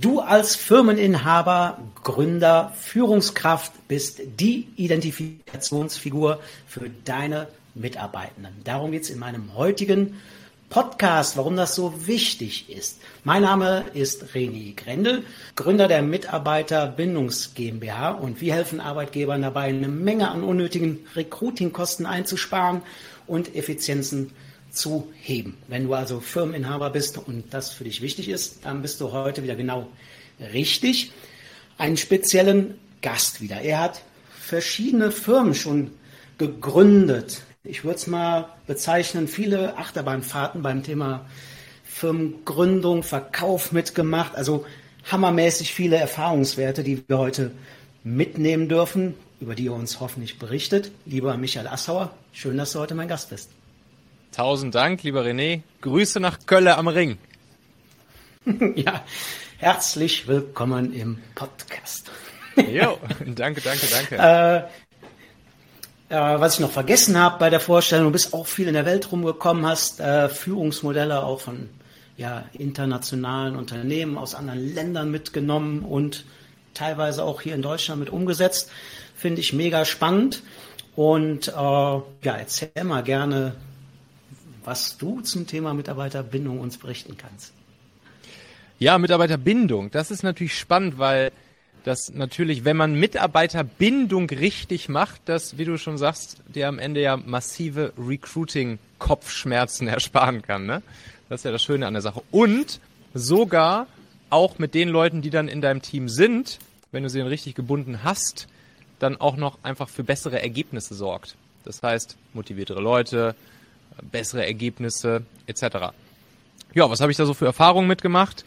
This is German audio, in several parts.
Du als Firmeninhaber, Gründer, Führungskraft bist die Identifikationsfigur für deine Mitarbeitenden. Darum geht es in meinem heutigen Podcast, warum das so wichtig ist. Mein Name ist René Grendel, Gründer der Mitarbeiterbindungs GmbH und wir helfen Arbeitgebern dabei, eine Menge an unnötigen Recruitingkosten einzusparen und Effizienzen zu heben. Wenn du also Firmeninhaber bist und das für dich wichtig ist, dann bist du heute wieder genau richtig. Einen speziellen Gast wieder. Er hat verschiedene Firmen schon gegründet. Ich würde es mal bezeichnen, viele Achterbahnfahrten beim Thema Firmengründung, Verkauf mitgemacht. Also hammermäßig viele Erfahrungswerte, die wir heute mitnehmen dürfen, über die er uns hoffentlich berichtet. Lieber Michael Assauer, schön, dass du heute mein Gast bist. Tausend Dank, lieber René. Grüße nach Kölle am Ring. ja, herzlich willkommen im Podcast. jo, danke, danke, danke. Äh, äh, was ich noch vergessen habe bei der Vorstellung, du bist auch viel in der Welt rumgekommen, hast äh, Führungsmodelle auch von ja, internationalen Unternehmen aus anderen Ländern mitgenommen und teilweise auch hier in Deutschland mit umgesetzt. Finde ich mega spannend. Und äh, ja, erzähl mal gerne, was du zum Thema Mitarbeiterbindung uns berichten kannst. Ja, Mitarbeiterbindung, das ist natürlich spannend, weil das natürlich, wenn man Mitarbeiterbindung richtig macht, das, wie du schon sagst, dir am Ende ja massive Recruiting-Kopfschmerzen ersparen kann. Ne? Das ist ja das Schöne an der Sache. Und sogar auch mit den Leuten, die dann in deinem Team sind, wenn du sie dann richtig gebunden hast, dann auch noch einfach für bessere Ergebnisse sorgt. Das heißt, motiviertere Leute, bessere Ergebnisse etc. Ja, was habe ich da so für Erfahrungen mitgemacht?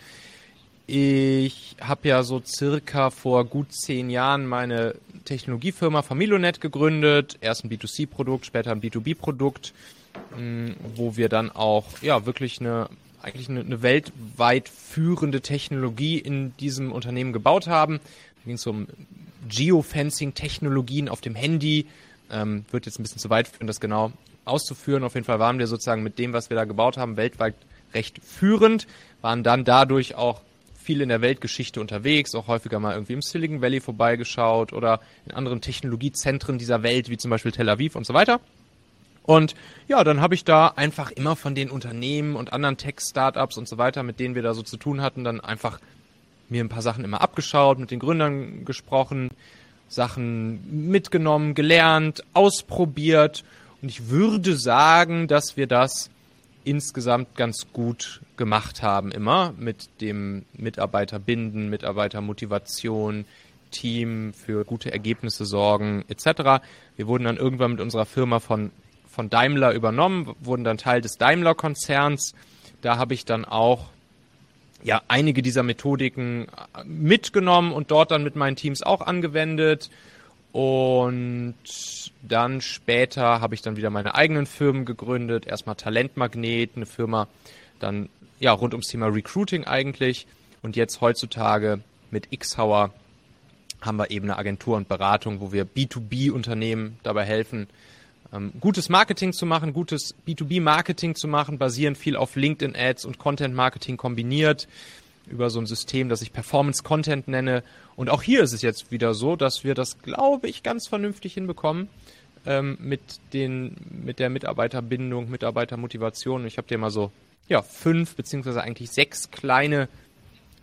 Ich habe ja so circa vor gut zehn Jahren meine Technologiefirma Familonet gegründet. Erst ein B2C-Produkt, später ein B2B-Produkt, mm, wo wir dann auch ja wirklich eine eigentlich eine, eine weltweit führende Technologie in diesem Unternehmen gebaut haben. Da ging es um Geofencing-Technologien auf dem Handy. Ähm, wird jetzt ein bisschen zu weit führen, das genau auszuführen. Auf jeden Fall waren wir sozusagen mit dem, was wir da gebaut haben, weltweit recht führend, waren dann dadurch auch viel in der Weltgeschichte unterwegs, auch häufiger mal irgendwie im Silicon Valley vorbeigeschaut oder in anderen Technologiezentren dieser Welt, wie zum Beispiel Tel Aviv und so weiter. Und ja, dann habe ich da einfach immer von den Unternehmen und anderen Tech-Startups und so weiter, mit denen wir da so zu tun hatten, dann einfach mir ein paar Sachen immer abgeschaut, mit den Gründern gesprochen, Sachen mitgenommen, gelernt, ausprobiert und ich würde sagen, dass wir das insgesamt ganz gut gemacht haben immer mit dem Mitarbeiterbinden, Mitarbeitermotivation, Team für gute Ergebnisse sorgen etc. Wir wurden dann irgendwann mit unserer Firma von, von Daimler übernommen, wurden dann Teil des Daimler-Konzerns. Da habe ich dann auch ja, einige dieser Methodiken mitgenommen und dort dann mit meinen Teams auch angewendet und dann später habe ich dann wieder meine eigenen Firmen gegründet. Erstmal Talentmagnet, eine Firma, dann ja rund ums Thema Recruiting eigentlich. Und jetzt heutzutage mit Xhauer haben wir eben eine Agentur und Beratung, wo wir B2B-Unternehmen dabei helfen, ähm, gutes Marketing zu machen, gutes B2B-Marketing zu machen, basierend viel auf LinkedIn-Ads und Content-Marketing kombiniert über so ein System, das ich Performance Content nenne. Und auch hier ist es jetzt wieder so, dass wir das, glaube ich, ganz vernünftig hinbekommen ähm, mit den mit der Mitarbeiterbindung, Mitarbeitermotivation. Ich habe dir mal so ja fünf beziehungsweise eigentlich sechs kleine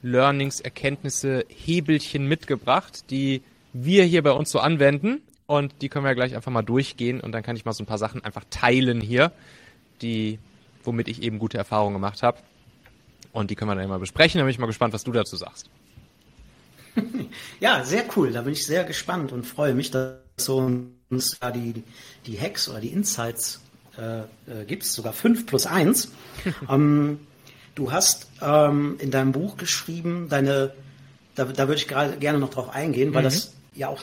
Learnings, Erkenntnisse, Hebelchen mitgebracht, die wir hier bei uns so anwenden. Und die können wir gleich einfach mal durchgehen und dann kann ich mal so ein paar Sachen einfach teilen hier, die, womit ich eben gute Erfahrungen gemacht habe. Und die können wir dann mal besprechen. Da bin ich mal gespannt, was du dazu sagst. Ja, sehr cool. Da bin ich sehr gespannt und freue mich, dass du uns da die, die Hacks oder die Insights äh, äh, gibst, sogar 5 plus 1. ähm, du hast ähm, in deinem Buch geschrieben, deine, da, da würde ich gerade gerne noch drauf eingehen, weil mhm. das ja auch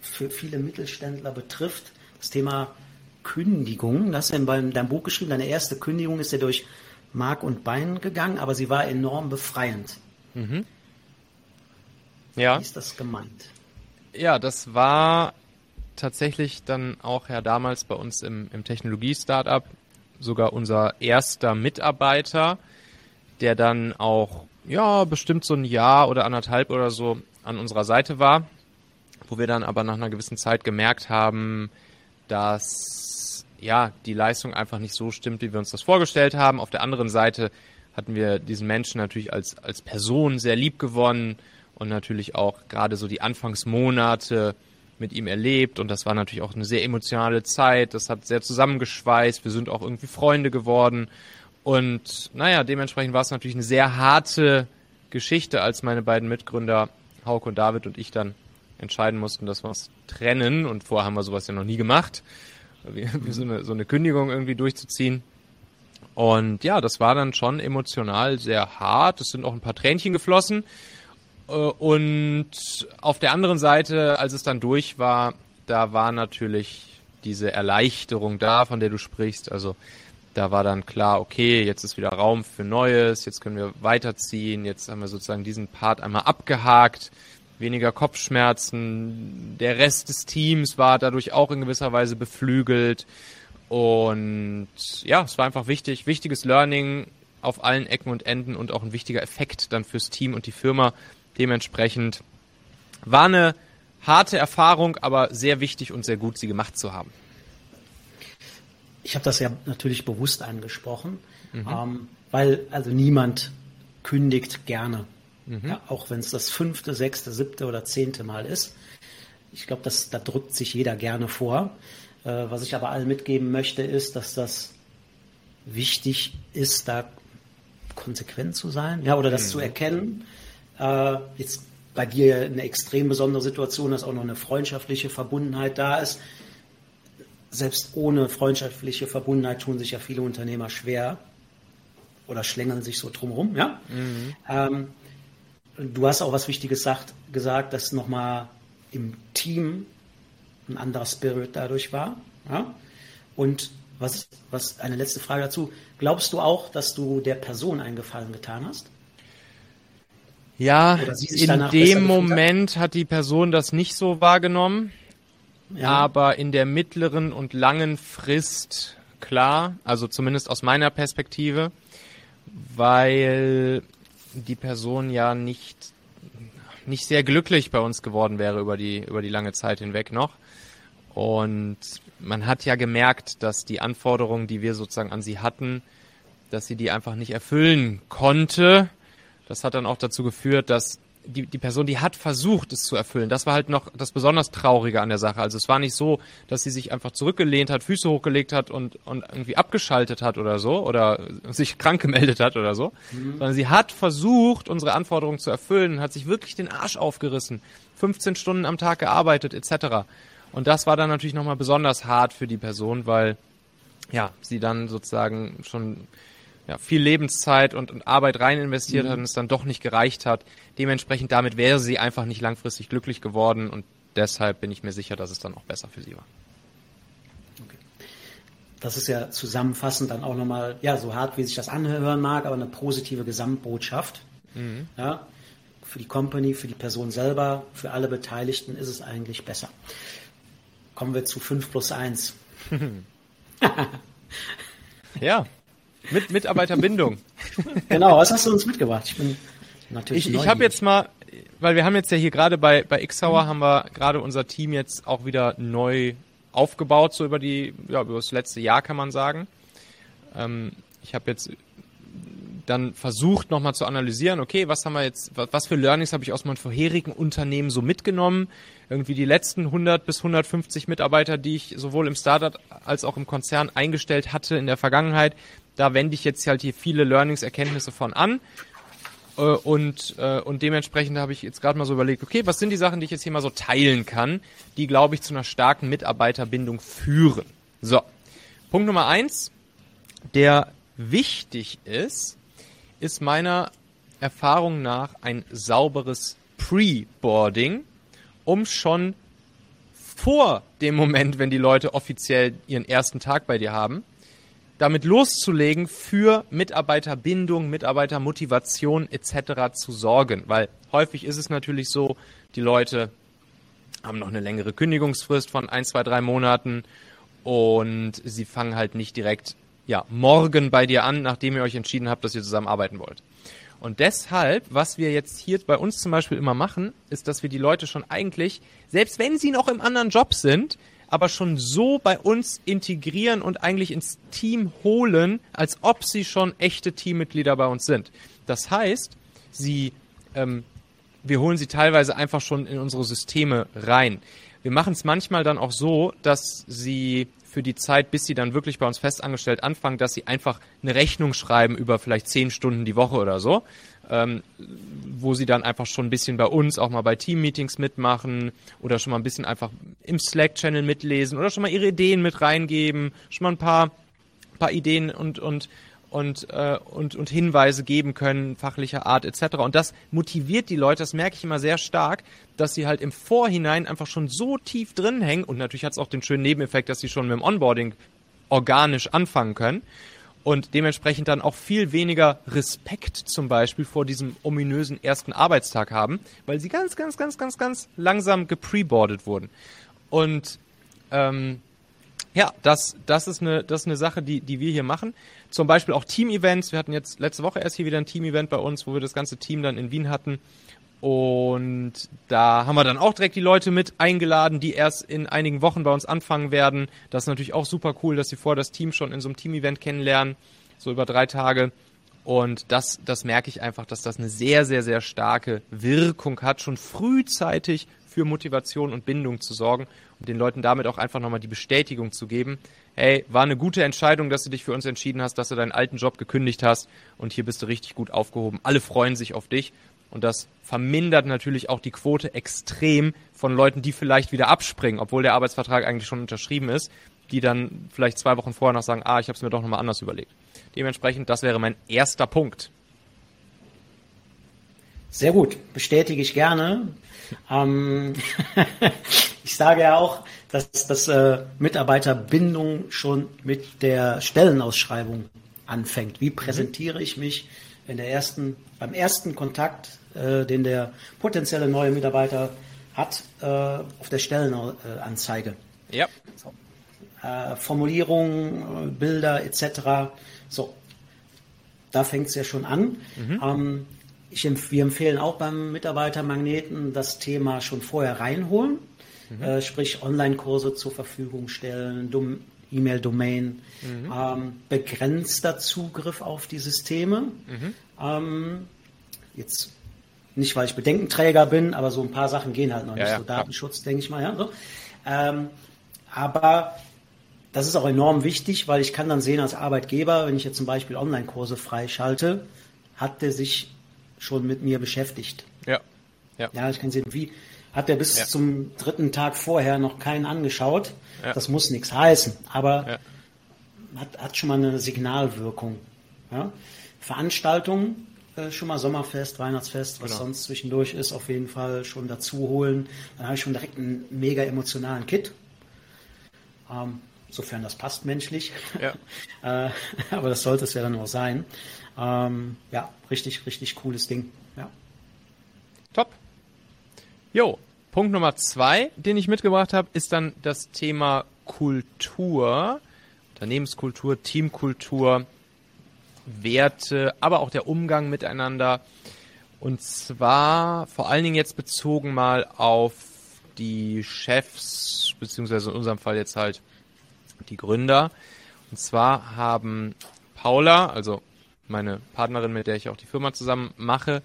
für viele Mittelständler betrifft, das Thema Kündigung. Du hast ja in deinem Buch geschrieben, deine erste Kündigung ist ja durch Mark und Bein gegangen, aber sie war enorm befreiend. Mhm. Ja. Wie ist das gemeint? Ja, das war tatsächlich dann auch ja damals bei uns im, im Technologie-Startup sogar unser erster Mitarbeiter, der dann auch ja, bestimmt so ein Jahr oder anderthalb oder so an unserer Seite war, wo wir dann aber nach einer gewissen Zeit gemerkt haben, dass ja, die Leistung einfach nicht so stimmt, wie wir uns das vorgestellt haben. Auf der anderen Seite hatten wir diesen Menschen natürlich als, als Person sehr lieb gewonnen und natürlich auch gerade so die Anfangsmonate mit ihm erlebt und das war natürlich auch eine sehr emotionale Zeit. Das hat sehr zusammengeschweißt. Wir sind auch irgendwie Freunde geworden und naja, dementsprechend war es natürlich eine sehr harte Geschichte, als meine beiden Mitgründer Hauke und David und ich dann entscheiden mussten, dass wir uns trennen und vorher haben wir sowas ja noch nie gemacht, wie, so, eine, so eine Kündigung irgendwie durchzuziehen. Und ja, das war dann schon emotional sehr hart. Es sind auch ein paar Tränchen geflossen. Äh, und auf der anderen Seite, als es dann durch war, da war natürlich diese Erleichterung da, von der du sprichst. Also da war dann klar, okay, jetzt ist wieder Raum für Neues, jetzt können wir weiterziehen, jetzt haben wir sozusagen diesen Part einmal abgehakt, weniger Kopfschmerzen, der Rest des Teams war dadurch auch in gewisser Weise beflügelt und ja, es war einfach wichtig, wichtiges Learning auf allen Ecken und Enden und auch ein wichtiger Effekt dann fürs Team und die Firma, Dementsprechend war eine harte Erfahrung, aber sehr wichtig und sehr gut, sie gemacht zu haben. Ich habe das ja natürlich bewusst angesprochen, mhm. ähm, weil also niemand kündigt gerne, mhm. ja, auch wenn es das fünfte, sechste, siebte oder zehnte Mal ist. Ich glaube, da drückt sich jeder gerne vor. Äh, was ich aber allen mitgeben möchte, ist, dass das wichtig ist, da konsequent zu sein, ja, oder das mhm. zu erkennen äh, jetzt bei dir eine extrem besondere Situation, dass auch noch eine freundschaftliche Verbundenheit da ist. Selbst ohne freundschaftliche Verbundenheit tun sich ja viele Unternehmer schwer oder schlängeln sich so drumherum. Ja? Mhm. Ähm, du hast auch was Wichtiges sagt, gesagt, dass nochmal im Team ein anderer Spirit dadurch war. Ja? Und was, was eine letzte Frage dazu. Glaubst du auch, dass du der Person einen Gefallen getan hast? Ja, in dem Moment hat die Person das nicht so wahrgenommen, ja. aber in der mittleren und langen Frist klar, also zumindest aus meiner Perspektive, weil die Person ja nicht nicht sehr glücklich bei uns geworden wäre über die über die lange Zeit hinweg noch. Und man hat ja gemerkt, dass die Anforderungen, die wir sozusagen an sie hatten, dass sie die einfach nicht erfüllen konnte das hat dann auch dazu geführt, dass die, die Person, die hat versucht, es zu erfüllen. Das war halt noch das besonders Traurige an der Sache. Also es war nicht so, dass sie sich einfach zurückgelehnt hat, Füße hochgelegt hat und, und irgendwie abgeschaltet hat oder so oder sich krank gemeldet hat oder so, mhm. sondern sie hat versucht, unsere Anforderungen zu erfüllen, hat sich wirklich den Arsch aufgerissen, 15 Stunden am Tag gearbeitet etc. Und das war dann natürlich nochmal besonders hart für die Person, weil ja, sie dann sozusagen schon ja, viel Lebenszeit und, und Arbeit rein investiert mhm. hat und es dann doch nicht gereicht hat. Dementsprechend damit wäre sie einfach nicht langfristig glücklich geworden und deshalb bin ich mir sicher, dass es dann auch besser für sie war. Okay. Das ist ja zusammenfassend dann auch nochmal, ja, so hart wie sich das anhören mag, aber eine positive Gesamtbotschaft. Mhm. Ja, für die Company, für die Person selber, für alle Beteiligten ist es eigentlich besser. Kommen wir zu 5 plus 1. ja. Mit Mitarbeiterbindung. genau, was hast du uns mitgebracht? Ich bin natürlich. Ich, ich habe jetzt mal, weil wir haben jetzt ja hier gerade bei, bei Xauer mhm. haben wir gerade unser Team jetzt auch wieder neu aufgebaut, so über die, ja, über das letzte Jahr kann man sagen. Ähm, ich habe jetzt dann versucht nochmal zu analysieren, okay, was haben wir jetzt, was für Learnings habe ich aus meinem vorherigen Unternehmen so mitgenommen? Irgendwie die letzten 100 bis 150 Mitarbeiter, die ich sowohl im Startup als auch im Konzern eingestellt hatte in der Vergangenheit, da wende ich jetzt halt hier viele Learnings, Erkenntnisse von an. Äh, und, äh, und dementsprechend habe ich jetzt gerade mal so überlegt, okay, was sind die Sachen, die ich jetzt hier mal so teilen kann, die, glaube ich, zu einer starken Mitarbeiterbindung führen. So, Punkt Nummer eins, der wichtig ist, ist meiner Erfahrung nach ein sauberes Pre-Boarding, um schon vor dem Moment, wenn die Leute offiziell ihren ersten Tag bei dir haben, damit loszulegen, für Mitarbeiterbindung, Mitarbeitermotivation etc. zu sorgen. Weil häufig ist es natürlich so, die Leute haben noch eine längere Kündigungsfrist von ein, zwei, drei Monaten und sie fangen halt nicht direkt ja, morgen bei dir an, nachdem ihr euch entschieden habt, dass ihr zusammen arbeiten wollt. Und deshalb, was wir jetzt hier bei uns zum Beispiel immer machen, ist, dass wir die Leute schon eigentlich, selbst wenn sie noch im anderen Job sind, aber schon so bei uns integrieren und eigentlich ins Team holen, als ob sie schon echte Teammitglieder bei uns sind. Das heißt, sie, ähm, wir holen sie teilweise einfach schon in unsere Systeme rein. Wir machen es manchmal dann auch so, dass sie für die Zeit, bis sie dann wirklich bei uns festangestellt anfangen, dass sie einfach eine Rechnung schreiben über vielleicht zehn Stunden die Woche oder so ähm, wo sie dann einfach schon ein bisschen bei uns auch mal bei Team-Meetings mitmachen oder schon mal ein bisschen einfach im Slack-Channel mitlesen oder schon mal ihre Ideen mit reingeben, schon mal ein paar, paar Ideen und, und, und, äh, und, und Hinweise geben können, fachlicher Art etc. Und das motiviert die Leute, das merke ich immer sehr stark, dass sie halt im Vorhinein einfach schon so tief drin hängen und natürlich hat es auch den schönen Nebeneffekt, dass sie schon mit dem Onboarding organisch anfangen können und dementsprechend dann auch viel weniger Respekt zum Beispiel vor diesem ominösen ersten Arbeitstag haben, weil sie ganz, ganz, ganz, ganz, ganz langsam gepreboardet wurden. Und ähm, ja, das, das, ist eine, das ist eine Sache, die, die wir hier machen. Zum Beispiel auch Team-Events. Wir hatten jetzt letzte Woche erst hier wieder ein Team-Event bei uns, wo wir das ganze Team dann in Wien hatten. Und da haben wir dann auch direkt die Leute mit eingeladen, die erst in einigen Wochen bei uns anfangen werden. Das ist natürlich auch super cool, dass sie vor das Team schon in so einem Team-Event kennenlernen, so über drei Tage. Und das, das merke ich einfach, dass das eine sehr, sehr, sehr starke Wirkung hat, schon frühzeitig für Motivation und Bindung zu sorgen und den Leuten damit auch einfach nochmal die Bestätigung zu geben, hey, war eine gute Entscheidung, dass du dich für uns entschieden hast, dass du deinen alten Job gekündigt hast und hier bist du richtig gut aufgehoben. Alle freuen sich auf dich und das vermindert natürlich auch die Quote extrem von Leuten, die vielleicht wieder abspringen, obwohl der Arbeitsvertrag eigentlich schon unterschrieben ist, die dann vielleicht zwei Wochen vorher noch sagen, ah, ich habe es mir doch nochmal anders überlegt. Dementsprechend, das wäre mein erster Punkt. Sehr gut, bestätige ich gerne. Ähm, ich sage ja auch, dass, dass äh, Mitarbeiterbindung schon mit der Stellenausschreibung anfängt. Wie präsentiere ich mich in der ersten, beim ersten Kontakt, äh, den der potenzielle neue Mitarbeiter hat, äh, auf der Stellenanzeige. Ja. So. Äh, Formulierungen, Bilder etc. So, da fängt es ja schon an. Mhm. Ähm, ich, wir empfehlen auch beim Mitarbeitermagneten das Thema schon vorher reinholen, mhm. äh, sprich Online-Kurse zur Verfügung stellen, E-Mail-Domain, mhm. ähm, begrenzter Zugriff auf die Systeme. Mhm. Ähm, jetzt nicht, weil ich Bedenkenträger bin, aber so ein paar Sachen gehen halt noch ja, nicht. Ja, so Datenschutz, denke ich mal. Ja, so. ähm, aber das ist auch enorm wichtig, weil ich kann dann sehen als Arbeitgeber, wenn ich jetzt zum Beispiel Online-Kurse freischalte, hat der sich schon mit mir beschäftigt. Ja. Ja, ja ich kann sehen, wie hat er bis ja. zum dritten Tag vorher noch keinen angeschaut. Ja. Das muss nichts heißen, aber ja. hat, hat schon mal eine Signalwirkung. Ja? Veranstaltungen, äh, schon mal Sommerfest, Weihnachtsfest, was genau. sonst zwischendurch ist, auf jeden Fall schon dazu holen. Dann habe ich schon direkt einen mega emotionalen Kit. Ähm, sofern das passt menschlich. Ja. äh, aber das sollte es ja dann auch sein. Ähm, ja, richtig, richtig cooles Ding. Ja. Top. Jo, Punkt Nummer zwei, den ich mitgebracht habe, ist dann das Thema Kultur, Unternehmenskultur, Teamkultur, Werte, aber auch der Umgang miteinander. Und zwar vor allen Dingen jetzt bezogen mal auf die Chefs, beziehungsweise in unserem Fall jetzt halt die Gründer. Und zwar haben Paula, also meine Partnerin, mit der ich auch die Firma zusammen mache,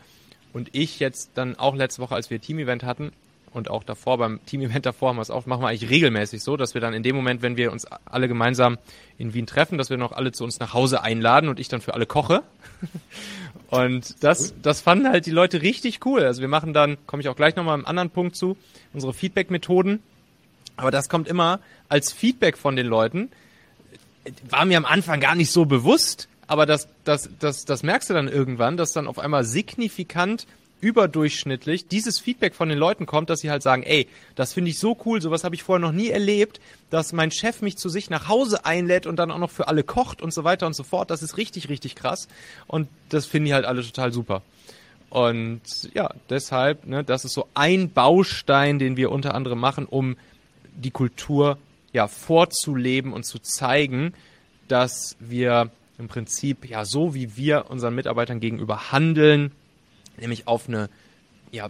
und ich jetzt dann auch letzte Woche, als wir Team-Event hatten, und auch davor beim Team-Event davor haben wir es auch, machen wir eigentlich regelmäßig so, dass wir dann in dem Moment, wenn wir uns alle gemeinsam in Wien treffen, dass wir noch alle zu uns nach Hause einladen und ich dann für alle koche. Und das, das fanden halt die Leute richtig cool. Also wir machen dann, komme ich auch gleich nochmal im anderen Punkt zu, unsere Feedback-Methoden. Aber das kommt immer als Feedback von den Leuten. War mir am Anfang gar nicht so bewusst, aber das, das, das, das merkst du dann irgendwann, dass dann auf einmal signifikant überdurchschnittlich dieses Feedback von den Leuten kommt, dass sie halt sagen, ey, das finde ich so cool, sowas habe ich vorher noch nie erlebt, dass mein Chef mich zu sich nach Hause einlädt und dann auch noch für alle kocht und so weiter und so fort. Das ist richtig, richtig krass. Und das finden die halt alle total super. Und ja, deshalb, ne, das ist so ein Baustein, den wir unter anderem machen, um die Kultur ja vorzuleben und zu zeigen, dass wir im Prinzip ja so, wie wir unseren Mitarbeitern gegenüber handeln, nämlich auf eine ja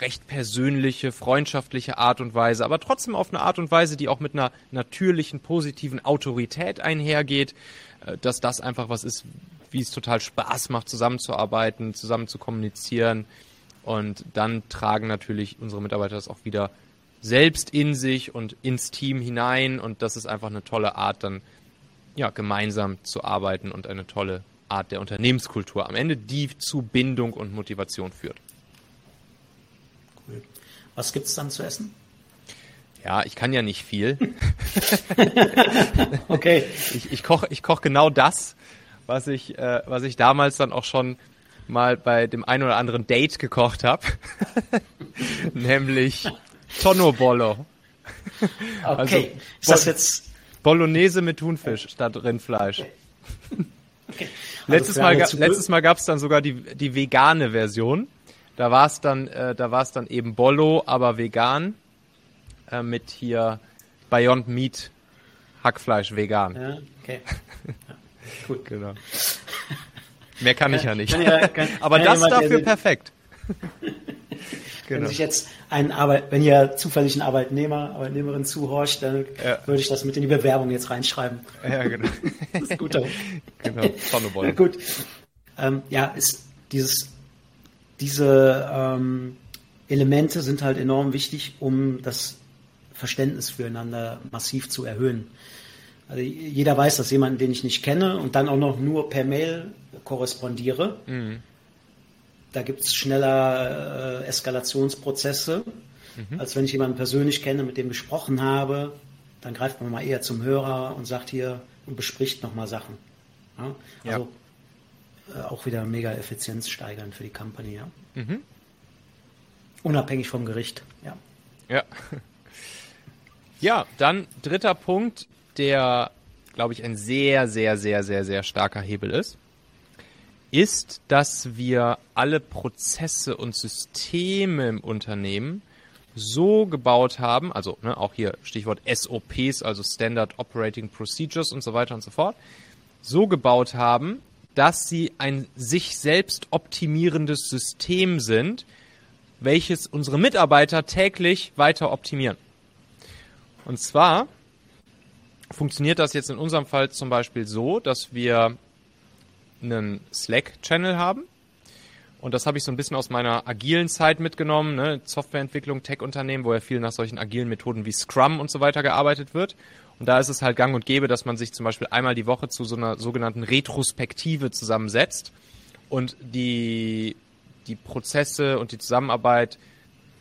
recht persönliche, freundschaftliche Art und Weise, aber trotzdem auf eine Art und Weise, die auch mit einer natürlichen, positiven Autorität einhergeht, äh, dass das einfach was ist, wie es total Spaß macht, zusammenzuarbeiten, zusammen zu kommunizieren. Und dann tragen natürlich unsere Mitarbeiter das auch wieder selbst in sich und ins Team hinein. Und das ist einfach eine tolle Art, dann ja, gemeinsam zu arbeiten und eine tolle Art der Unternehmenskultur am Ende, die zu Bindung und Motivation führt. Cool. Was gibt es dann zu essen? Ja, ich kann ja nicht viel. okay. Ich, ich koche ich koch genau das, was ich, äh, was ich damals dann auch schon mal bei dem einen oder anderen Date gekocht habe. Nämlich Tonno Bollo. Okay. Also, ist das jetzt Bolognese mit Thunfisch statt Rindfleisch. Okay. Okay. Also letztes, Mal, letztes Mal gab es dann sogar die, die vegane Version. Da war es dann, äh, da war es dann eben Bollo, aber vegan äh, mit hier Beyond Meat Hackfleisch vegan. Ja, okay. Ja, cool. genau. Mehr kann, ich ja nicht. Ja, kann, aber das dafür perfekt. Genau. Wenn sich jetzt ein Arbeit, wenn ihr zufällig einen Arbeitnehmer, Arbeitnehmerin zuhorcht, dann ja. würde ich das mit in die Bewerbung jetzt reinschreiben. Ja, genau. das ist gut. genau, Sonneborn. Gut. Ähm, ja, ist dieses, diese ähm, Elemente sind halt enorm wichtig, um das Verständnis füreinander massiv zu erhöhen. Also jeder weiß, dass jemanden, den ich nicht kenne und dann auch noch nur per Mail korrespondiere, mhm da gibt es schneller äh, Eskalationsprozesse, mhm. als wenn ich jemanden persönlich kenne, mit dem gesprochen habe. Dann greift man mal eher zum Hörer und sagt hier und bespricht nochmal Sachen. Ja? Also ja. Äh, auch wieder mega Effizienz steigern für die Company. Ja? Mhm. Unabhängig vom Gericht. Ja. Ja. Ja, dann dritter Punkt, der, glaube ich, ein sehr, sehr, sehr, sehr, sehr starker Hebel ist ist, dass wir alle Prozesse und Systeme im Unternehmen so gebaut haben, also ne, auch hier Stichwort SOPs, also Standard Operating Procedures und so weiter und so fort, so gebaut haben, dass sie ein sich selbst optimierendes System sind, welches unsere Mitarbeiter täglich weiter optimieren. Und zwar funktioniert das jetzt in unserem Fall zum Beispiel so, dass wir einen Slack-Channel haben. Und das habe ich so ein bisschen aus meiner agilen Zeit mitgenommen, ne? Softwareentwicklung, Tech-Unternehmen, wo ja viel nach solchen agilen Methoden wie Scrum und so weiter gearbeitet wird. Und da ist es halt gang und gäbe, dass man sich zum Beispiel einmal die Woche zu so einer sogenannten Retrospektive zusammensetzt und die, die Prozesse und die Zusammenarbeit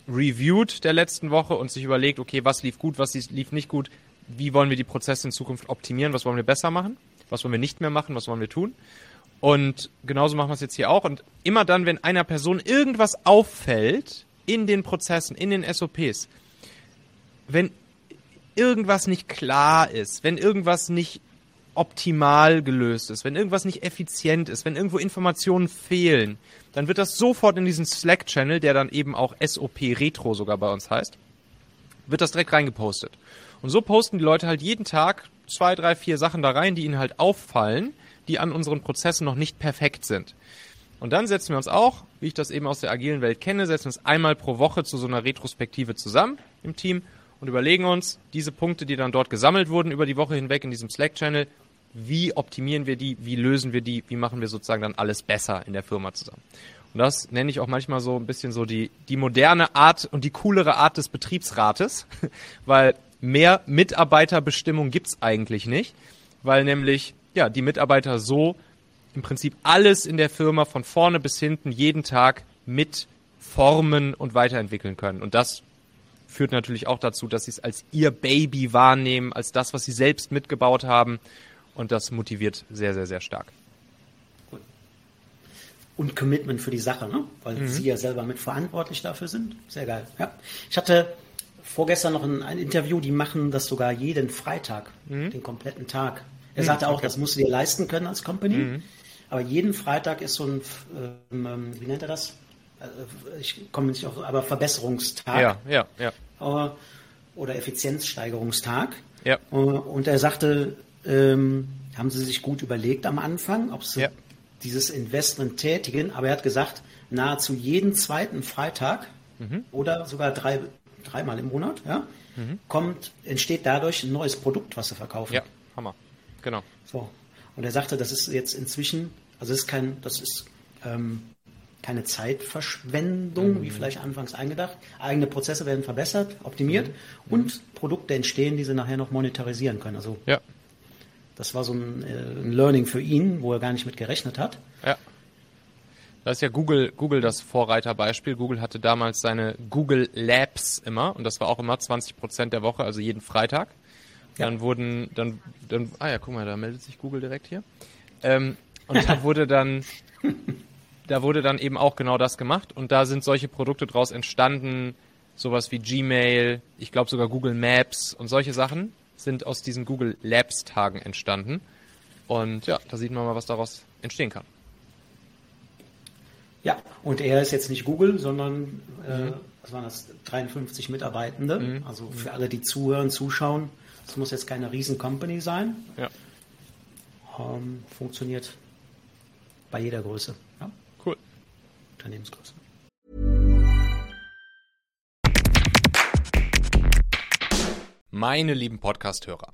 reviewt der letzten Woche und sich überlegt, okay, was lief gut, was lief nicht gut, wie wollen wir die Prozesse in Zukunft optimieren, was wollen wir besser machen, was wollen wir nicht mehr machen, was wollen wir tun. Und genauso machen wir es jetzt hier auch. Und immer dann, wenn einer Person irgendwas auffällt in den Prozessen, in den SOPs, wenn irgendwas nicht klar ist, wenn irgendwas nicht optimal gelöst ist, wenn irgendwas nicht effizient ist, wenn irgendwo Informationen fehlen, dann wird das sofort in diesen Slack-Channel, der dann eben auch SOP Retro sogar bei uns heißt, wird das direkt reingepostet. Und so posten die Leute halt jeden Tag zwei, drei, vier Sachen da rein, die ihnen halt auffallen, die an unseren Prozessen noch nicht perfekt sind. Und dann setzen wir uns auch, wie ich das eben aus der agilen Welt kenne, setzen uns einmal pro Woche zu so einer Retrospektive zusammen im Team und überlegen uns diese Punkte, die dann dort gesammelt wurden über die Woche hinweg in diesem Slack-Channel, wie optimieren wir die, wie lösen wir die, wie machen wir sozusagen dann alles besser in der Firma zusammen. Und das nenne ich auch manchmal so ein bisschen so die, die moderne Art und die coolere Art des Betriebsrates, weil mehr Mitarbeiterbestimmung gibt's eigentlich nicht, weil nämlich ja, die Mitarbeiter so im Prinzip alles in der Firma von vorne bis hinten jeden Tag mit formen und weiterentwickeln können. Und das führt natürlich auch dazu, dass sie es als ihr Baby wahrnehmen, als das, was sie selbst mitgebaut haben. Und das motiviert sehr, sehr, sehr stark. Und Commitment für die Sache, ne? weil mhm. sie ja selber mitverantwortlich dafür sind. Sehr geil. Ja. Ich hatte vorgestern noch ein, ein Interview, die machen das sogar jeden Freitag, mhm. den kompletten Tag. Er sagte auch, okay. das musst du dir leisten können als Company. Mhm. Aber jeden Freitag ist so ein, ähm, wie nennt er das? Äh, ich komme nicht auf, aber Verbesserungstag. Ja, ja, ja. Oder Effizienzsteigerungstag. Ja. Und er sagte, ähm, haben sie sich gut überlegt am Anfang, ob sie Ja. dieses Investment tätigen. Aber er hat gesagt, nahezu jeden zweiten Freitag Mhm. oder sogar drei, dreimal im Monat, ja, kommt, entsteht dadurch ein neues Produkt, was sie verkaufen. Ja, Hammer. Genau. So. Und er sagte, das ist jetzt inzwischen, also es ist kein, das ist ähm, keine Zeitverschwendung, wie vielleicht anfangs eingedacht. Eigene Prozesse werden verbessert, optimiert und Produkte entstehen, die sie nachher noch monetarisieren können. Also Ja. das war so ein, äh, ein Learning für ihn, wo er gar nicht mit gerechnet hat. Ja. Da ist ja Google, Google das Vorreiterbeispiel. Google hatte damals seine Google Labs immer und das war auch immer 20 Prozent der Woche, also jeden Freitag. Ja. Dann wurden, dann, dann, ah ja, guck mal, da meldet sich Google direkt hier. Ähm, und da wurde dann, da wurde dann eben auch genau das gemacht und da sind solche Produkte draus entstanden, sowas wie Gmail, ich glaube sogar Google Maps und solche Sachen sind aus diesen Google Labs Tagen entstanden. Und ja, da sieht man mal, was daraus entstehen kann. Ja, und er ist jetzt nicht Google, sondern äh, was waren das, 53 Mitarbeitende. Also für alle, die zuhören, zuschauen, es muss jetzt keine riesen Company sein. Ja. Ähm, funktioniert bei jeder Größe, ja? Cool. Unternehmensgröße. Meine lieben Podcast-Hörer,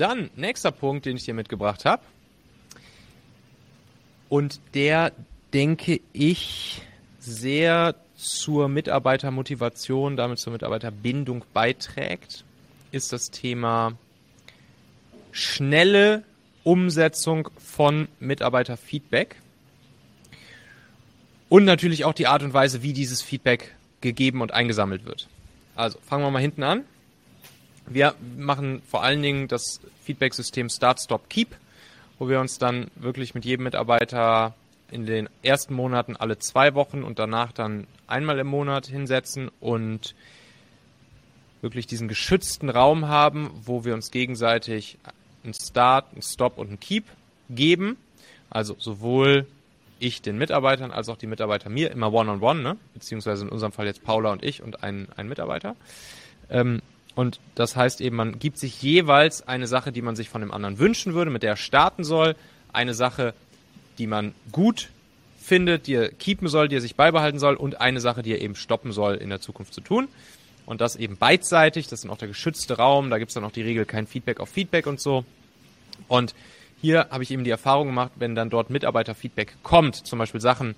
dann nächster Punkt, den ich dir mitgebracht habe. Und der, denke ich, sehr zur Mitarbeitermotivation, damit zur Mitarbeiterbindung beiträgt, ist das Thema schnelle Umsetzung von Mitarbeiterfeedback und natürlich auch die Art und Weise, wie dieses Feedback gegeben und eingesammelt wird. Also fangen wir mal hinten an. Wir machen vor allen Dingen das Feedback-System Start, Stop, Keep, wo wir uns dann wirklich mit jedem Mitarbeiter in den ersten Monaten alle zwei Wochen und danach dann einmal im Monat hinsetzen und wirklich diesen geschützten Raum haben, wo wir uns gegenseitig einen Start, einen Stop und einen Keep geben. Also sowohl ich den Mitarbeitern als auch die Mitarbeiter mir, immer one-on-one, ne? beziehungsweise in unserem Fall jetzt Paula und ich und ein, ein Mitarbeiter. Ähm, und das heißt eben, man gibt sich jeweils eine Sache, die man sich von dem anderen wünschen würde, mit der er starten soll, eine Sache, die man gut findet, die er keepen soll, die er sich beibehalten soll und eine Sache, die er eben stoppen soll, in der Zukunft zu tun. Und das eben beidseitig, das ist dann auch der geschützte Raum, da gibt es dann auch die Regel kein Feedback auf Feedback und so. Und hier habe ich eben die Erfahrung gemacht, wenn dann dort Mitarbeiterfeedback kommt, zum Beispiel Sachen,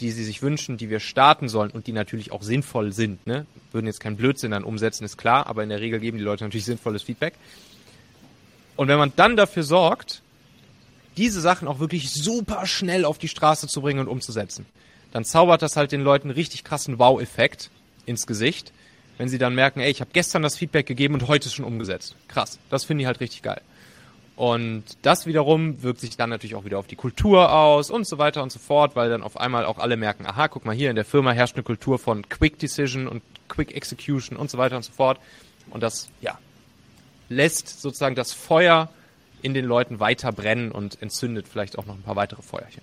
die sie sich wünschen, die wir starten sollen und die natürlich auch sinnvoll sind. Ne? Würden jetzt keinen Blödsinn dann umsetzen, ist klar, aber in der Regel geben die Leute natürlich sinnvolles Feedback. Und wenn man dann dafür sorgt, diese Sachen auch wirklich super schnell auf die Straße zu bringen und umzusetzen, dann zaubert das halt den Leuten richtig krassen Wow-Effekt ins Gesicht, wenn sie dann merken, ey, ich habe gestern das Feedback gegeben und heute ist schon umgesetzt. Krass, das finde ich halt richtig geil. Und das wiederum wirkt sich dann natürlich auch wieder auf die Kultur aus und so weiter und so fort, weil dann auf einmal auch alle merken, aha, guck mal hier, in der Firma herrscht eine Kultur von Quick Decision und Quick Execution und so weiter und so fort. Und das, ja, lässt sozusagen das Feuer in den Leuten weiter brennen und entzündet vielleicht auch noch ein paar weitere Feuerchen.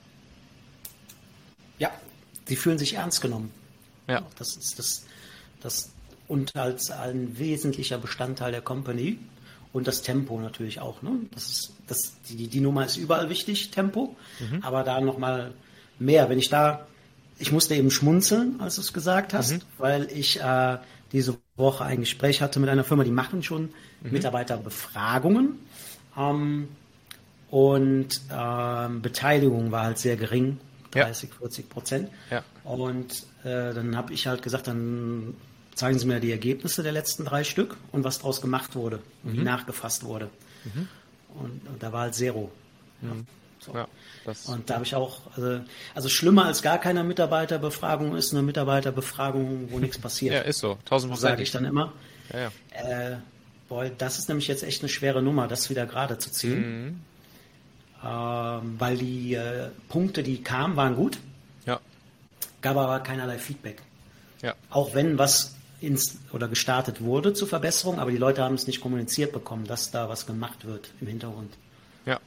Ja, sie fühlen sich ernst genommen. Ja. Das ist das, das und als ein wesentlicher Bestandteil der Company. Und das Tempo natürlich auch. Ne? Das ist, das, die, die Nummer ist überall wichtig, Tempo. Aber da nochmal mehr. Wenn ich da, ich musste eben schmunzeln, als du es gesagt hast, weil ich äh, diese Woche ein Gespräch hatte mit einer Firma, die machen schon Mitarbeiterbefragungen. Ähm, und ähm, Beteiligung war halt sehr gering. 30, ja. 40 Prozent. Ja. Und äh, dann habe ich halt gesagt, dann zeigen Sie mir die Ergebnisse der letzten drei Stück und was daraus gemacht wurde und mhm. wie nachgefasst wurde. Mhm. Und, und, da war halt Zero. Mhm. So. Ja, und da habe ich auch, also, also, schlimmer als gar keine Mitarbeiterbefragung ist eine Mitarbeiterbefragung, wo nichts passiert. Ja, ist so. Tausend Prozent. Sage ich dann immer. Ja, ja. Äh, boah, das ist nämlich jetzt echt eine schwere Nummer, das wieder gerade zu ziehen. Mhm. Ähm, weil die äh, Punkte, die kamen, waren gut. Ja. Gab aber keinerlei Feedback. Ja. Auch wenn was ins oder gestartet wurde zur Verbesserung, aber die Leute haben es nicht kommuniziert bekommen, dass da was gemacht wird im Hintergrund. Ja.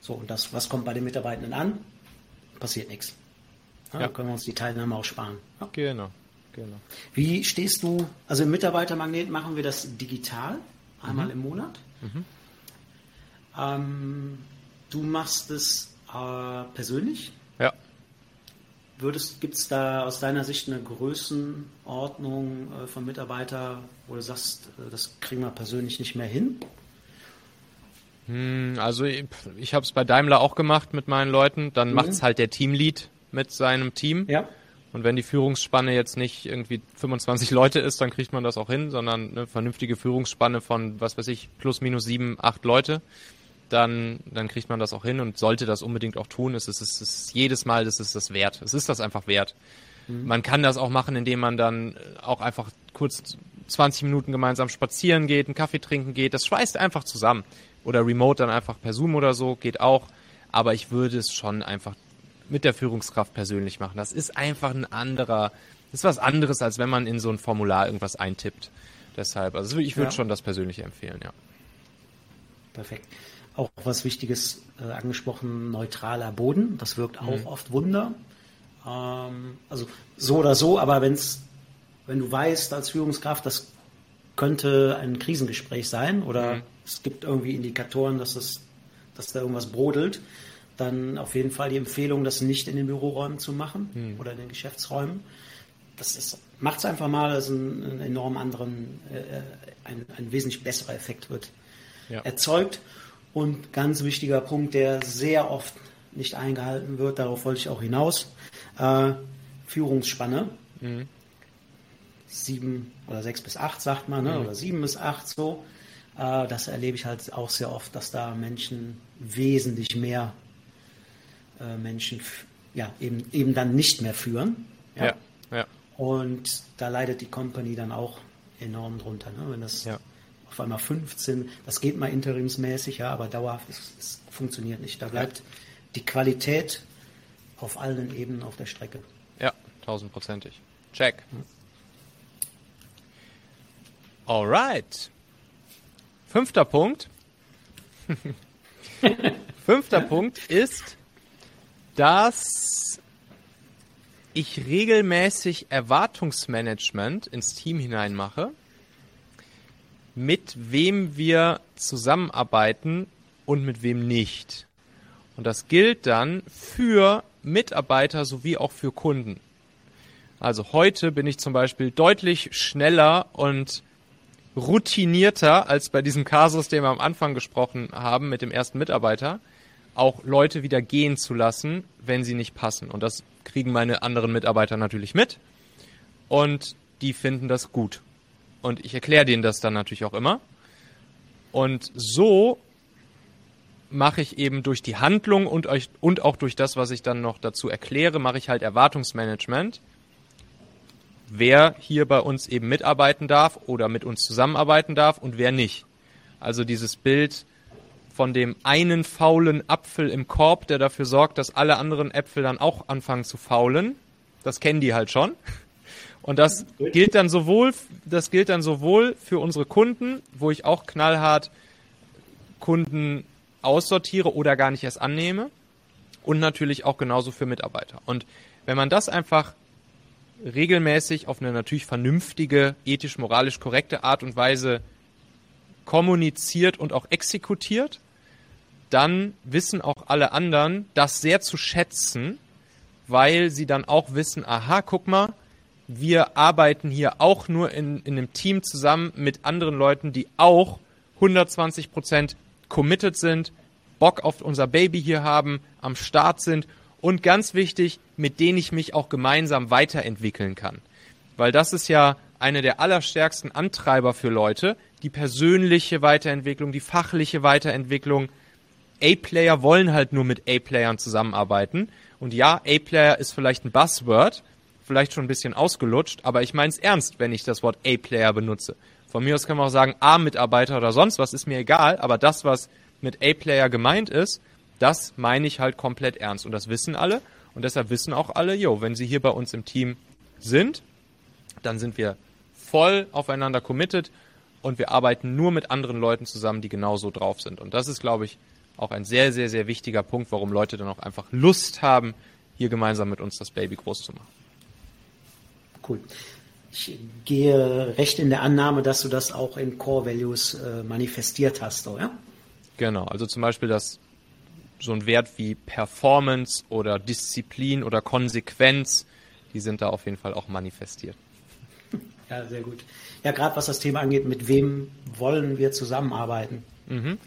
So, und das, was kommt bei den Mitarbeitenden an? Passiert nichts. Ja, ja. Da können wir uns die Teilnahme auch sparen. Ja. Genau. Genau. Wie stehst du, also im Mitarbeitermagnet machen wir das digital, einmal mhm. im Monat. Mhm. Ähm, du machst es äh, persönlich. Ja. Gibt es da aus deiner Sicht eine Größenordnung äh, von Mitarbeitern, wo du sagst, äh, das kriegen wir persönlich nicht mehr hin? Hm, also ich, ich habe es bei Daimler auch gemacht mit meinen Leuten. Dann mhm. macht es halt der Teamlead mit seinem Team. Ja. Und wenn die Führungsspanne jetzt nicht irgendwie 25 Leute ist, dann kriegt man das auch hin, sondern eine vernünftige Führungsspanne von, was weiß ich, plus minus sieben, acht Leute, dann, dann kriegt man das auch hin und sollte das unbedingt auch tun. Es ist, es ist jedes Mal, das ist das wert. Es ist das einfach wert. Mhm. Man kann das auch machen, indem man dann auch einfach kurz 20 Minuten gemeinsam spazieren geht, einen Kaffee trinken geht. Das schweißt einfach zusammen. Oder remote dann einfach per Zoom oder so, geht auch. Aber ich würde es schon einfach mit der Führungskraft persönlich machen. Das ist einfach ein anderer, das ist was anderes, als wenn man in so ein Formular irgendwas eintippt. Deshalb, also ich würde ja. schon das persönliche empfehlen, ja. Perfekt. Auch was Wichtiges äh, angesprochen, neutraler Boden. Das wirkt auch mhm. oft Wunder. Ähm, also so oder so, aber wenn's, wenn du weißt als Führungskraft, das könnte ein Krisengespräch sein oder mhm. es gibt irgendwie Indikatoren, dass, es, dass da irgendwas brodelt, dann auf jeden Fall die Empfehlung, das nicht in den Büroräumen zu machen hm. oder in den Geschäftsräumen. Das macht es einfach mal, dass ein, ein enorm anderen, äh, ein, ein wesentlich besserer Effekt wird ja. erzeugt. Und ganz wichtiger Punkt, der sehr oft nicht eingehalten wird, darauf wollte ich auch hinaus, äh, Führungsspanne. Mhm. Sieben oder sechs bis acht, sagt man, ne? Mhm. oder sieben bis acht so. Äh, das erlebe ich halt auch sehr oft, dass da Menschen wesentlich mehr äh, Menschen ja, eben, eben dann nicht mehr führen. Ja? ja? Ja, Und da leidet die Company dann auch enorm drunter. Ne? Wenn das ja. Auf einmal 15, das geht mal interimsmäßig, ja, aber dauerhaft, es, es funktioniert nicht. Da bleibt ja. die Qualität auf allen Ebenen auf der Strecke. Ja, tausendprozentig. Check. Hm. Alright. Fünfter Punkt. Fünfter Punkt ist dass ich regelmäßig Erwartungsmanagement ins Team hineinmache, mit wem wir zusammenarbeiten und mit wem nicht. Und das gilt dann für Mitarbeiter sowie auch für Kunden. Also heute bin ich zum Beispiel deutlich schneller und routinierter als bei diesem Kasus, den wir am Anfang gesprochen haben mit dem ersten Mitarbeiter auch Leute wieder gehen zu lassen, wenn sie nicht passen. Und das kriegen meine anderen Mitarbeiter natürlich mit. Und die finden das gut. Und ich erkläre denen das dann natürlich auch immer. Und so mache ich eben durch die Handlung und, euch, und auch durch das, was ich dann noch dazu erkläre, mache ich halt Erwartungsmanagement. Wer hier bei uns eben mitarbeiten darf oder mit uns zusammenarbeiten darf und wer nicht. Also dieses Bild, von dem einen faulen Apfel im Korb, der dafür sorgt, dass alle anderen Äpfel dann auch anfangen zu faulen. Das kennen die halt schon. Und das gilt dann sowohl, das gilt dann sowohl für unsere Kunden, wo ich auch knallhart Kunden aussortiere oder gar nicht erst annehme. Und natürlich auch genauso für Mitarbeiter. Und wenn man das einfach regelmäßig auf eine natürlich vernünftige, ethisch, moralisch korrekte Art und Weise kommuniziert und auch exekutiert, dann wissen auch alle anderen das sehr zu schätzen, weil sie dann auch wissen, aha, guck mal, wir arbeiten hier auch nur in, in einem Team zusammen mit anderen Leuten, die auch 120 Prozent committed sind, Bock auf unser Baby hier haben, am Start sind und ganz wichtig, mit denen ich mich auch gemeinsam weiterentwickeln kann. Weil das ist ja eine der allerstärksten Antreiber für Leute, die persönliche Weiterentwicklung, die fachliche Weiterentwicklung. A-Player wollen halt nur mit A-Playern zusammenarbeiten. Und ja, A-Player ist vielleicht ein Buzzword, vielleicht schon ein bisschen ausgelutscht, aber ich meine es ernst, wenn ich das Wort A-Player benutze. Von mir aus kann man auch sagen A-Mitarbeiter oder sonst was, ist mir egal, aber das, was mit A-Player gemeint ist, das meine ich halt komplett ernst. Und das wissen alle. Und deshalb wissen auch alle, jo, wenn sie hier bei uns im Team sind, dann sind wir voll aufeinander committed und wir arbeiten nur mit anderen Leuten zusammen, die genauso drauf sind. Und das ist, glaube ich, auch ein sehr, sehr, sehr wichtiger Punkt, warum Leute dann auch einfach Lust haben, hier gemeinsam mit uns das Baby groß zu machen. Cool. Ich gehe recht in der Annahme, dass du das auch in Core Values äh, manifestiert hast, oder? Genau, also zum Beispiel das so ein Wert wie Performance oder Disziplin oder Konsequenz, die sind da auf jeden Fall auch manifestiert. Ja, sehr gut. Ja, gerade was das Thema angeht, mit wem wollen wir zusammenarbeiten? Mhm.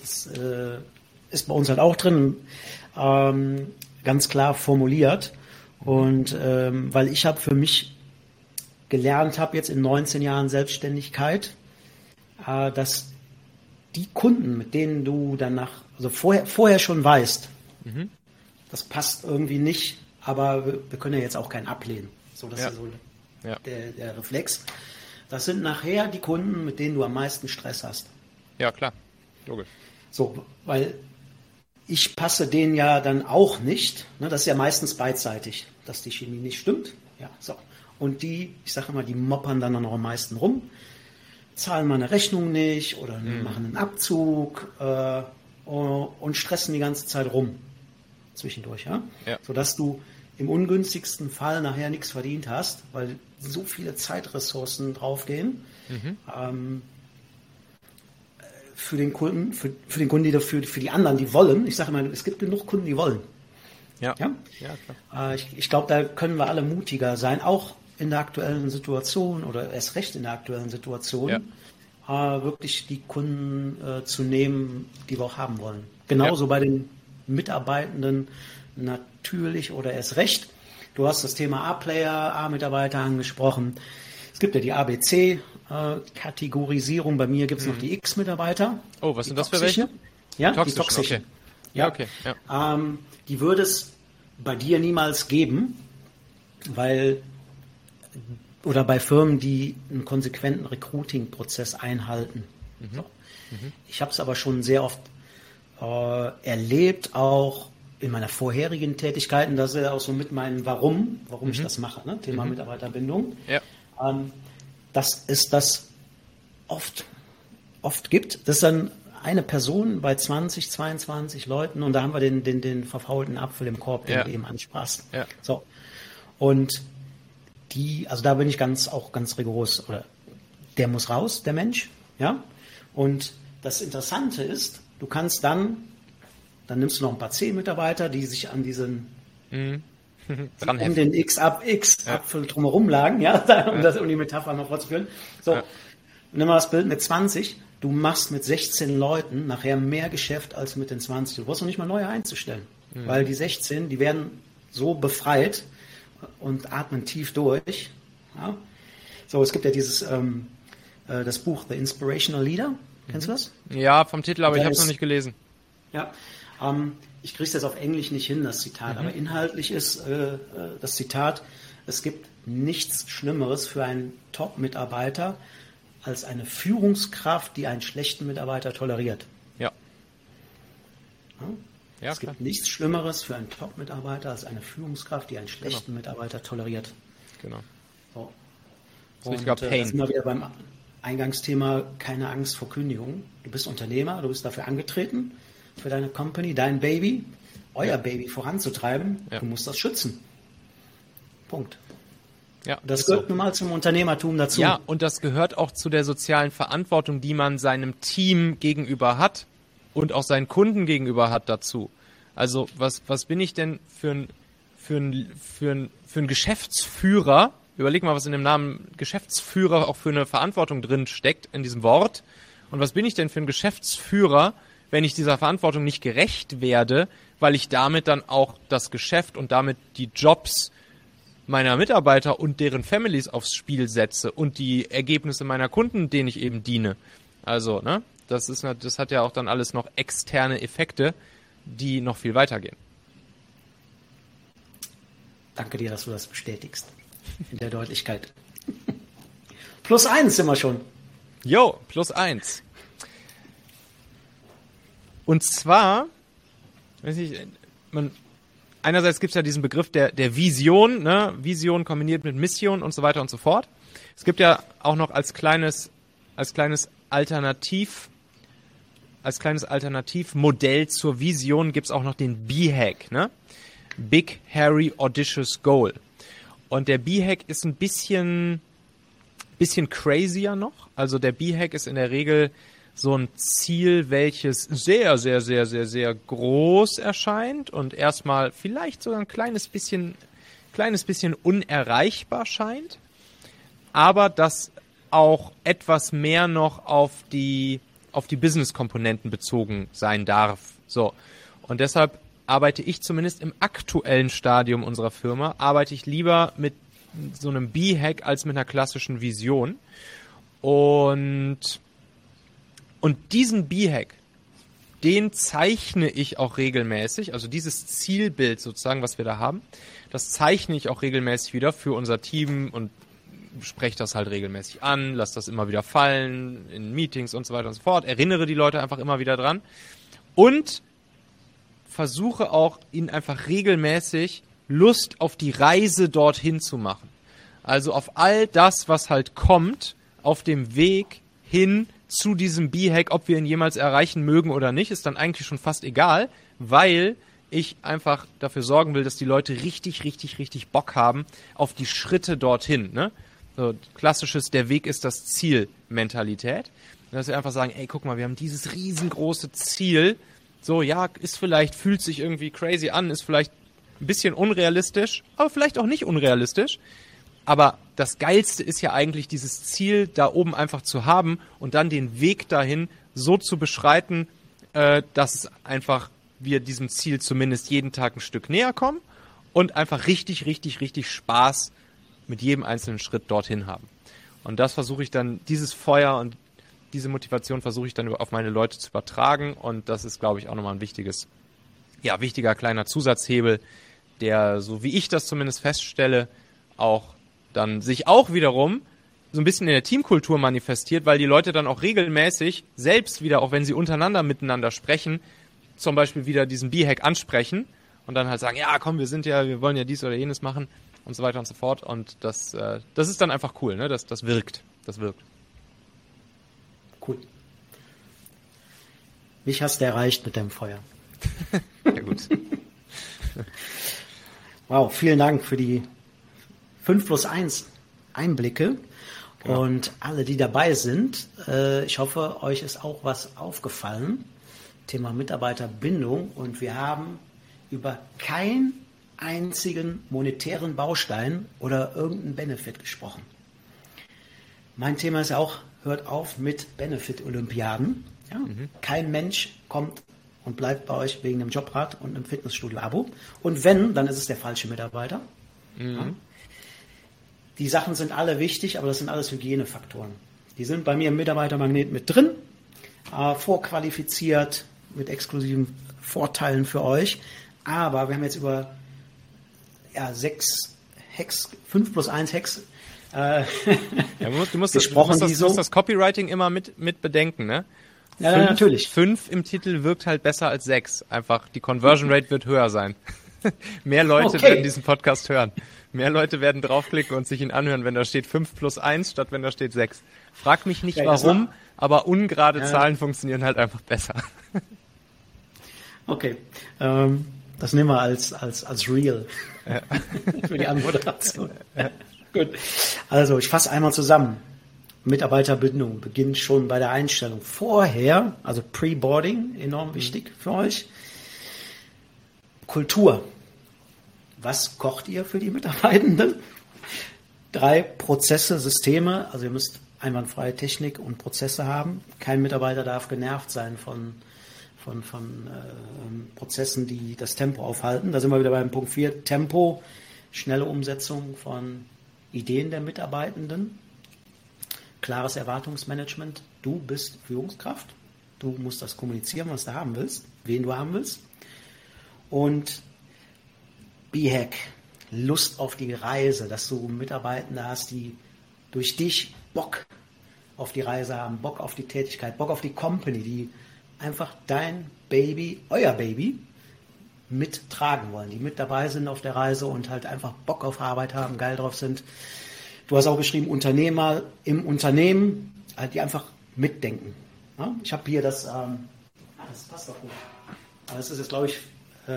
Das äh, ist bei uns halt auch drin, ähm, ganz klar formuliert. Und ähm, weil ich habe für mich gelernt habe, jetzt in 19 Jahren Selbstständigkeit, äh, dass die Kunden, mit denen du danach, also vorher, vorher schon weißt, mhm. das passt irgendwie nicht, aber wir, wir, können ja jetzt auch keinen ablehnen. So, das ja. ist so ja. der, der Reflex. Das sind nachher die Kunden, mit denen du am meisten Stress hast. Ja, klar. Logisch. So, weil ich passe denen ja dann auch nicht. Ne, das ist ja meistens beidseitig, dass die Chemie nicht stimmt. Ja, so. Und die, ich sage immer, die moppern dann noch am meisten rum, zahlen meine Rechnung nicht oder mhm. machen einen Abzug äh, und stressen die ganze Zeit rum zwischendurch, ja? ja. Sodass du im ungünstigsten Fall nachher nichts verdient hast, weil so viele Zeitressourcen draufgehen. Mhm. Ähm, für den Kunden, für, für den Kunden, die dafür, für die anderen, die wollen. Ich sage immer, es gibt genug Kunden, die wollen. Ja. ja? ja. Äh, ich, ich glaube, da können wir alle mutiger sein, auch in der aktuellen Situation oder erst recht in der aktuellen Situation, ja. äh, wirklich die Kunden äh, zu nehmen, die wir auch haben wollen. Genauso bei den Mitarbeitenden natürlich oder erst recht. Du hast das Thema A-Player, A-Mitarbeiter angesprochen. Es gibt ja die ABC-Kategorisierung. Bei mir gibt es mhm. noch die X-Mitarbeiter. Oh, was sind das für welche? Ja, die toxischen. Okay. Ja, okay. Ja. Ähm, die würde es bei dir niemals geben, weil oder bei Firmen, die einen konsequenten Recruiting-Prozess einhalten. Mhm. So. Mhm. Ich habe es aber schon sehr oft äh, erlebt, auch in meiner vorherigen Tätigkeiten, das ist ja auch so mit meinem Warum, warum mhm. ich das mache, ne? Thema mhm. Mitarbeiterbindung, ja. ähm, dass es das oft, oft gibt. Das ist dann eine Person bei 20, 22 Leuten und da haben wir den, den, den verfaulten Apfel im Korb, den ja. du eben ansprachst. Ja. So. Und die, also da bin ich ganz, auch ganz rigoros, oder der muss raus, der Mensch, ja. Und das Interessante ist, du kannst dann dann nimmst du noch ein paar C-Mitarbeiter, die sich an diesen mhm. Um den X ab X ja. Drumherum lagen, ja, um, das, um die Metapher noch fortzuführen. So, ja. nimm mal das Bild mit 20. Du machst mit 16 Leuten nachher mehr Geschäft als mit den 20. Du brauchst noch nicht mal neue einzustellen, mhm. weil die 16, die werden so befreit und atmen tief durch. Ja? So, es gibt ja dieses ähm, äh, das Buch The Inspirational Leader. Kennst du das? Ja, vom Titel, aber ich habe es noch nicht gelesen. Ja, ähm, ich kriege es jetzt auf Englisch nicht hin, das Zitat, mhm. aber inhaltlich ist äh, äh, das Zitat, es gibt nichts Schlimmeres für einen Top-Mitarbeiter als eine Führungskraft, die einen schlechten Mitarbeiter toleriert. Ja. ja? ja es klar. gibt nichts Schlimmeres für einen Top-Mitarbeiter als eine Führungskraft, die einen schlechten genau. Mitarbeiter toleriert. Genau. So. Und ich glaube, äh, sind wir wieder beim Eingangsthema, keine Angst vor Kündigung. Du bist Unternehmer, du bist dafür angetreten, für deine Company, dein Baby, euer ja. Baby voranzutreiben. Ja. Du musst das schützen. Punkt. Ja, das gehört so. nun mal zum Unternehmertum dazu. Ja, und das gehört auch zu der sozialen Verantwortung, die man seinem Team gegenüber hat und auch seinen Kunden gegenüber hat dazu. Also was, was bin ich denn für ein, für ein, für ein, für ein Geschäftsführer? Überleg mal, was in dem Namen Geschäftsführer auch für eine Verantwortung drin steckt in diesem Wort. Und was bin ich denn für ein Geschäftsführer, wenn ich dieser Verantwortung nicht gerecht werde, weil ich damit dann auch das Geschäft und damit die Jobs meiner Mitarbeiter und deren Families aufs Spiel setze und die Ergebnisse meiner Kunden, denen ich eben diene. Also, ne, das ist, das hat ja auch dann alles noch externe Effekte, die noch viel weitergehen. Danke dir, dass du das bestätigst. In der Deutlichkeit. plus eins sind wir schon. Jo, plus eins. Und zwar, weiß ich, man, einerseits gibt es ja diesen Begriff der, der Vision, ne? Vision kombiniert mit Mission und so weiter und so fort. Es gibt ja auch noch als kleines, als kleines Alternativ, als kleines Alternativmodell zur Vision gibt es auch noch den B-Hack, ne? Big Hairy Audacious Goal. Und der B-Hack ist ein bisschen, bisschen crazier noch. Also der B-Hack ist in der Regel so ein Ziel, welches sehr, sehr, sehr, sehr, sehr groß erscheint und erstmal vielleicht sogar ein kleines bisschen, kleines bisschen unerreichbar scheint, aber das auch etwas mehr noch auf die, auf die Business-Komponenten bezogen sein darf. So. Und deshalb arbeite ich zumindest im aktuellen Stadium unserer Firma, arbeite ich lieber mit so einem B-Hack als mit einer klassischen Vision. Und und diesen B-Hack, den zeichne ich auch regelmäßig, also dieses Zielbild sozusagen, was wir da haben, das zeichne ich auch regelmäßig wieder für unser Team und spreche das halt regelmäßig an, lasse das immer wieder fallen in Meetings und so weiter und so fort, erinnere die Leute einfach immer wieder dran und versuche auch ihnen einfach regelmäßig Lust auf die Reise dorthin zu machen. Also auf all das, was halt kommt, auf dem Weg hin zu diesem B-Hack, ob wir ihn jemals erreichen mögen oder nicht, ist dann eigentlich schon fast egal, weil ich einfach dafür sorgen will, dass die Leute richtig, richtig, richtig Bock haben auf die Schritte dorthin. Ne? So, klassisches, der Weg ist das Ziel Mentalität. Dass wir einfach sagen, ey, guck mal, wir haben dieses riesengroße Ziel. So, ja, ist vielleicht, fühlt sich irgendwie crazy an, ist vielleicht ein bisschen unrealistisch, aber vielleicht auch nicht unrealistisch. Aber das Geilste ist ja eigentlich dieses Ziel da oben einfach zu haben und dann den Weg dahin so zu beschreiten, äh, dass einfach wir diesem Ziel zumindest jeden Tag ein Stück näher kommen und einfach richtig, richtig, richtig Spaß mit jedem einzelnen Schritt dorthin haben. Und das versuche ich dann, dieses Feuer und diese Motivation versuche ich dann auf meine Leute zu übertragen und das ist, glaube ich, auch nochmal ein wichtiges, ja, wichtiger kleiner Zusatzhebel, der, so wie ich das zumindest feststelle, auch dann sich auch wiederum so ein bisschen in der Teamkultur manifestiert, weil die Leute dann auch regelmäßig selbst wieder, auch wenn sie untereinander miteinander sprechen, zum Beispiel wieder diesen B-Hack ansprechen und dann halt sagen, ja, komm, wir sind ja, wir wollen ja dies oder jenes machen und so weiter und so fort. Und das, äh, das ist dann einfach cool, ne? Das, das wirkt. Das wirkt. Cool. Mich hast du erreicht mit deinem Feuer. ja, gut. wow, vielen Dank für die 5 plus 1 Einblicke. Genau. Und alle, die dabei sind, äh, ich hoffe, euch ist auch was aufgefallen. Thema Mitarbeiterbindung. Und wir haben über keinen einzigen monetären Baustein oder irgendeinen Benefit gesprochen. Mein Thema ist auch, hört auf mit Benefit-Olympiaden. Ja? Mhm. Kein Mensch kommt und bleibt bei euch wegen einem Jobrat und einem Fitnessstudio-Abo. Und wenn, dann ist es der falsche Mitarbeiter. Mhm. Ja? Die Sachen sind alle wichtig, aber das sind alles Hygienefaktoren. Die sind bei mir im Mitarbeitermagnet mit drin, äh, vorqualifiziert, mit exklusiven Vorteilen für euch. Aber wir haben jetzt über ja, sechs Hex, fünf plus eins Hex äh, ja, du musst, gesprochen. Du musst, das, so. musst das Copywriting immer mit, mit bedenken, ne? Ja, fünf, natürlich. Fünf im Titel wirkt halt besser als sechs. Einfach die Conversion Rate wird höher sein. Mehr Leute okay. werden diesen Podcast hören. Mehr Leute werden draufklicken und sich ihn anhören, wenn da steht 5 plus 1 statt wenn da steht 6. Frag mich nicht warum, aber ungerade ja. Zahlen funktionieren halt einfach besser. Okay. Ähm, das nehmen wir als, als, als Real ja. für die Anmoderation. Ja. Gut. Also, ich fasse einmal zusammen. Mitarbeiterbindung beginnt schon bei der Einstellung. Vorher, also Pre-Boarding, enorm wichtig mhm. für euch. Kultur. Was kocht ihr für die Mitarbeitenden? Drei Prozesse, Systeme. Also ihr müsst einwandfreie Technik und Prozesse haben. Kein Mitarbeiter darf genervt sein von, von, von äh, Prozessen, die das Tempo aufhalten. Da sind wir wieder beim Punkt 4, Tempo, schnelle Umsetzung von Ideen der Mitarbeitenden, klares Erwartungsmanagement. Du bist Führungskraft, du musst das kommunizieren, was du haben willst, wen du haben willst. Und B-Hack, Lust auf die Reise, dass du Mitarbeitende hast, die durch dich Bock auf die Reise haben, Bock auf die Tätigkeit, Bock auf die Company, die einfach dein Baby, euer Baby, mittragen wollen, die mit dabei sind auf der Reise und halt einfach Bock auf Arbeit haben, geil drauf sind. Du hast auch geschrieben, Unternehmer im Unternehmen, halt, die einfach mitdenken. Ich habe hier das, ähm, ah, das passt doch gut. Das ist jetzt, glaube ich,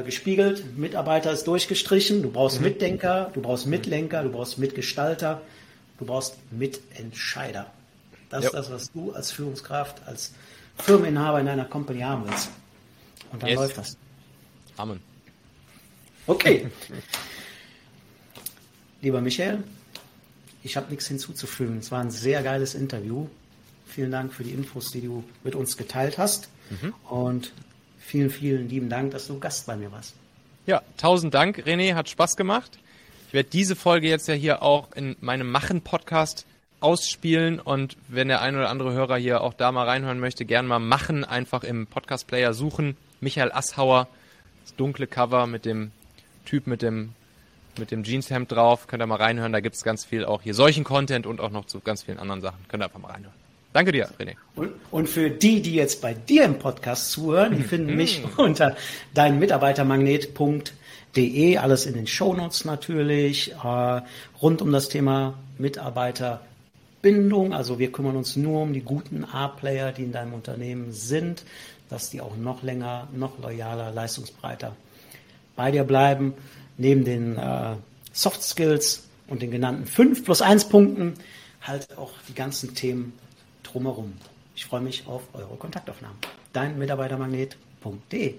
gespiegelt. Mitarbeiter ist durchgestrichen. Du brauchst mhm. Mitdenker, du brauchst Mitlenker, du brauchst Mitgestalter, du brauchst Mitentscheider. Das ja. ist das, was du als Führungskraft, als Firmeninhaber in deiner Company haben willst. Und dann yes. läuft das. Amen. Okay. Lieber Michael, ich habe nichts hinzuzufügen. Es war ein sehr geiles Interview. Vielen Dank für die Infos, die du mit uns geteilt hast. Mhm. Und vielen, vielen lieben Dank, dass du Gast bei mir warst. Ja, tausend Dank, René, hat Spaß gemacht. Ich werde diese Folge jetzt ja hier auch in meinem Machen-Podcast ausspielen und wenn der ein oder andere Hörer hier auch da mal reinhören möchte, gern mal machen, einfach im Podcast-Player suchen. Michael Asshauer, das dunkle Cover mit dem Typ mit dem mit dem Jeanshemd drauf, könnt ihr mal reinhören, da gibt es ganz viel auch hier solchen Content und auch noch zu ganz vielen anderen Sachen. Könnt ihr einfach mal reinhören. Danke dir, René. Und, und für die, die jetzt bei dir im Podcast zuhören, die finden mich unter deinmitarbeitermagnet.de, alles in den Shownotes natürlich, äh, rund um das Thema Mitarbeiter Bindung. Also wir kümmern uns nur um die guten A-Player, die in deinem Unternehmen sind, dass die auch noch länger, noch loyaler, leistungsbreiter bei dir bleiben. Neben den äh, Soft Skills und den genannten 5 plus 1 Punkten halt auch die ganzen Themen drumherum. Ich freue mich auf eure Kontaktaufnahmen. Dein Mitarbeitermagnet.de